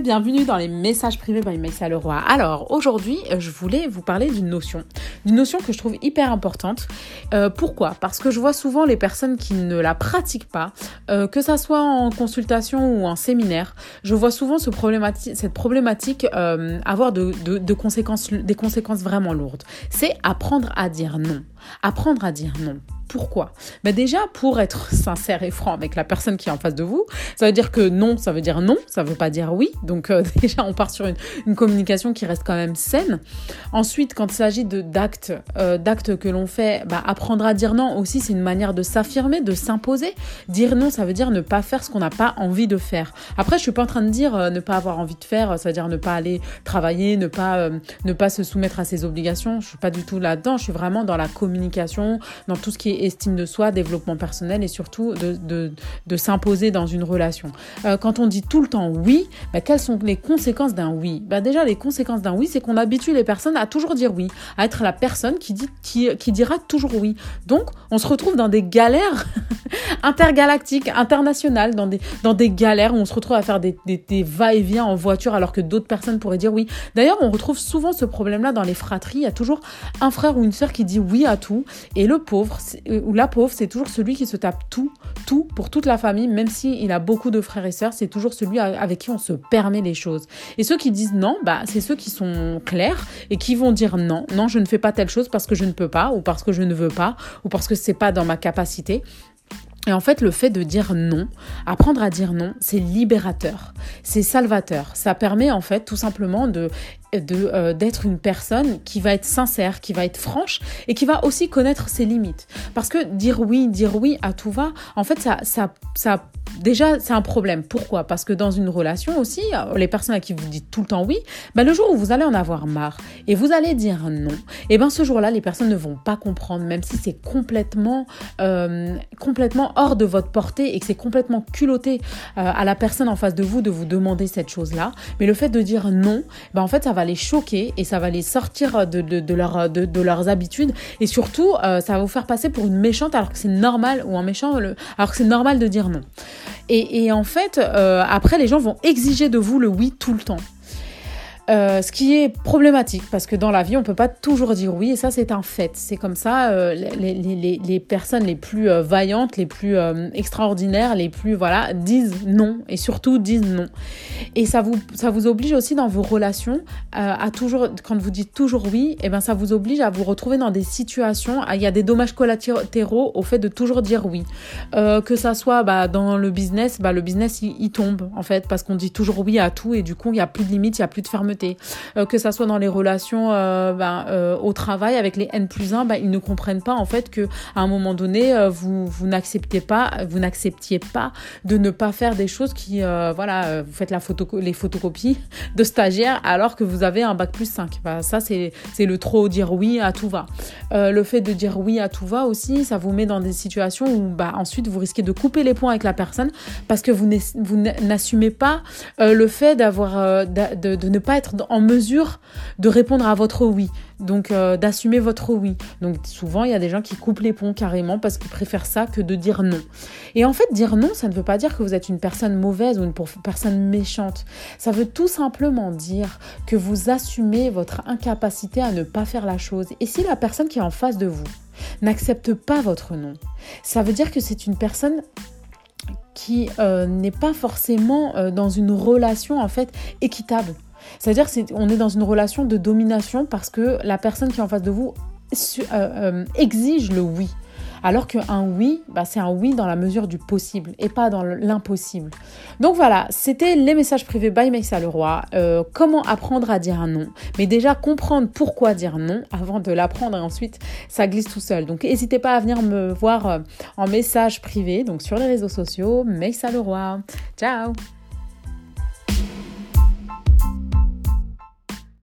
bienvenue dans les messages privés by Maïssa Leroy. Alors aujourd'hui, euh, je voulais vous parler d'une notion, d'une notion que je trouve hyper importante. Euh, pourquoi? Parce que je vois souvent les personnes qui ne la pratiquent pas, euh, que ça soit en consultation ou en séminaire, je vois souvent cette problématique avoir de conséquences, des conséquences vraiment lourdes. C'est apprendre à dire non. Apprendre à dire non. Pourquoi ben Déjà, pour être sincère et franc avec la personne qui est en face de vous, ça veut dire que non, ça veut dire non, ça veut pas dire oui. Donc euh, déjà, on part sur une, communication qui reste quand même saine. Ensuite, quand il s'agit d'actes euh, d'actes que l'on fait, ben, apprendre à dire non aussi, c'est une manière de s'affirmer, de s'imposer. Dire non, ça veut dire ne pas faire ce qu'on n'a pas envie de faire. Après, je suis pas en train de dire euh, ne pas avoir envie de faire, ça veut dire ne pas aller travailler, ne pas, ne pas se soumettre à ses obligations. Je suis pas du tout là-dedans, je suis vraiment dans la communication, dans tout ce qui est estime de soi, développement personnel et surtout de, de, s'imposer dans une relation. Euh, quand on dit tout le temps oui, bah, quelles sont les conséquences d'un oui? Bah, Déjà, les conséquences d'un oui, c'est qu'on habitue les personnes à toujours dire oui, à être la personne qui, dit, qui, qui dira toujours oui. Donc, on se retrouve dans des galères intergalactiques, internationales, dans des, dans des galères où on se retrouve à faire des, des, va-et-vient en voiture alors que d'autres personnes pourraient dire oui. D'ailleurs, on retrouve souvent ce problème-là dans les fratries. Il y a toujours un frère ou une sœur qui dit oui à tout et le pauvre, euh, ou la pauvre, c'est toujours celui qui se tape tout, tout pour toute la famille, même s'il il a beaucoup de frères et sœurs, c'est toujours celui avec qui on se permet les choses. Et ceux qui disent non, bah, c'est ceux qui sont clairs et qui vont dire non, non, je ne fais pas telle chose parce que je ne peux pas, ou parce que je ne veux pas, ou parce que c'est pas dans ma capacité. Et en fait, le fait de dire non, apprendre à dire non, c'est libérateur, c'est salvateur. Ça permet en fait tout simplement de euh, d'être une personne qui va être sincère, qui va être franche et qui va aussi connaître ses limites. Parce que dire oui, dire oui à tout va, en fait, ça, ça, ça déjà, c'est un problème. Pourquoi? Parce que dans une relation aussi, euh, les personnes à qui vous dites tout le temps oui, ben le jour où vous allez en avoir marre et vous allez dire non, et ben ce jour-là, les personnes ne vont pas comprendre, même si c'est complètement, euh, complètement hors de votre portée et que c'est complètement culotté à la personne en face de vous de vous demander cette chose-là. Mais le fait de dire non, ben en fait, ça va les choquer et ça va les sortir de, de, leur, de, leurs habitudes. Et surtout, euh, ça va vous faire passer pour une méchante alors que c'est normal, ou un méchant, alors que c'est normal de dire non. Et, en fait, euh, après, les gens vont exiger de vous le oui tout le temps. Euh, ce qui est problématique parce que dans la vie, on peut pas toujours dire oui et ça, c'est un fait. C'est comme ça, euh, les, les, les, personnes les plus euh, vaillantes, les plus extraordinaires, les plus, voilà, disent non et surtout disent non. Et ça vous, ça vous oblige aussi dans vos relations à toujours, quand vous dites toujours oui, et eh ben ça vous oblige à vous retrouver dans des situations, il y a des dommages collatéraux au fait de toujours dire oui. que ça soit bah, dans le business, bah, le business il, tombe en fait parce qu'on dit toujours oui à tout et du coup il y a plus de limites, il y a plus de fermeté euh, que ça soit dans les relations euh, ben, euh, au travail avec les N plus 1, ben, ils ne comprennent pas en fait que à un moment donné, vous, n'acceptez pas, vous n'acceptiez pas de ne pas faire des choses qui, voilà, vous faites la photo, les photocopies de stagiaires alors que vous avez un bac plus 5. Ben, ça, c'est le trop dire oui à tout va. le fait de dire oui à tout va aussi, ça vous met dans des situations où ensuite vous risquez de couper les points avec la personne parce que vous n'assumez pas le fait d'avoir de, ne pas être en mesure de répondre à votre oui, donc euh, d'assumer votre oui. Donc souvent, il y a des gens qui coupent les ponts carrément parce qu'ils préfèrent ça que de dire non. Et en fait, dire non, ça ne veut pas dire que vous êtes une personne mauvaise ou une personne méchante. Ça veut tout simplement dire que vous assumez votre incapacité à ne pas faire la chose. Et si la personne qui est en face de vous n'accepte pas votre non, ça veut dire que c'est une personne qui euh, n'est pas forcément euh, dans une relation en fait équitable. C'est-à-dire qu'on est dans une relation de domination parce que la personne qui est en face de vous euh, euh, exige le oui. Alors qu'un oui, bah, c'est un oui dans la mesure du possible et pas dans l'impossible. Donc voilà, c'était les messages privés by Maïssa Leroy. Euh, comment apprendre à dire un non? Mais déjà comprendre pourquoi dire non avant de l'apprendre et ensuite ça glisse tout seul. Donc n'hésitez pas à venir me voir en message privé, donc sur les réseaux sociaux, Maïssa Leroy. Ciao